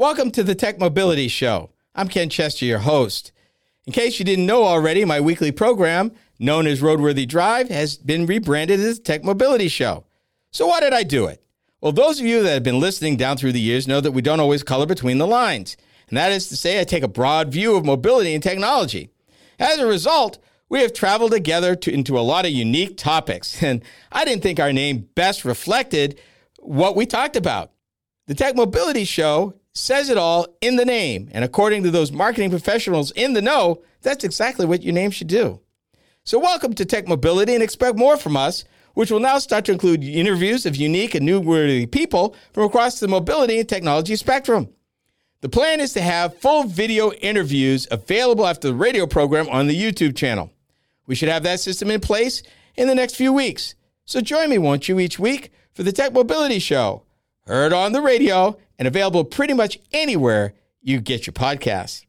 Welcome to the Tech Mobility Show. I'm Ken Chester, your host. In case you didn't know already, my weekly program, known as Roadworthy Drive, has been rebranded as Tech Mobility Show. So, why did I do it? Well, those of you that have been listening down through the years know that we don't always color between the lines. And that is to say, I take a broad view of mobility and technology. As a result, we have traveled together to, into a lot of unique topics, and I didn't think our name best reflected what we talked about. The Tech Mobility Show says it all in the name, and according to those marketing professionals in the know, that's exactly what your name should do. So, welcome to Tech Mobility and expect more from us, which will now start to include interviews of unique and newsworthy people from across the mobility and technology spectrum. The plan is to have full video interviews available after the radio program on the YouTube channel. We should have that system in place in the next few weeks. So join me, won't you, each week for the Tech Mobility Show, heard on the radio and available pretty much anywhere you get your podcasts.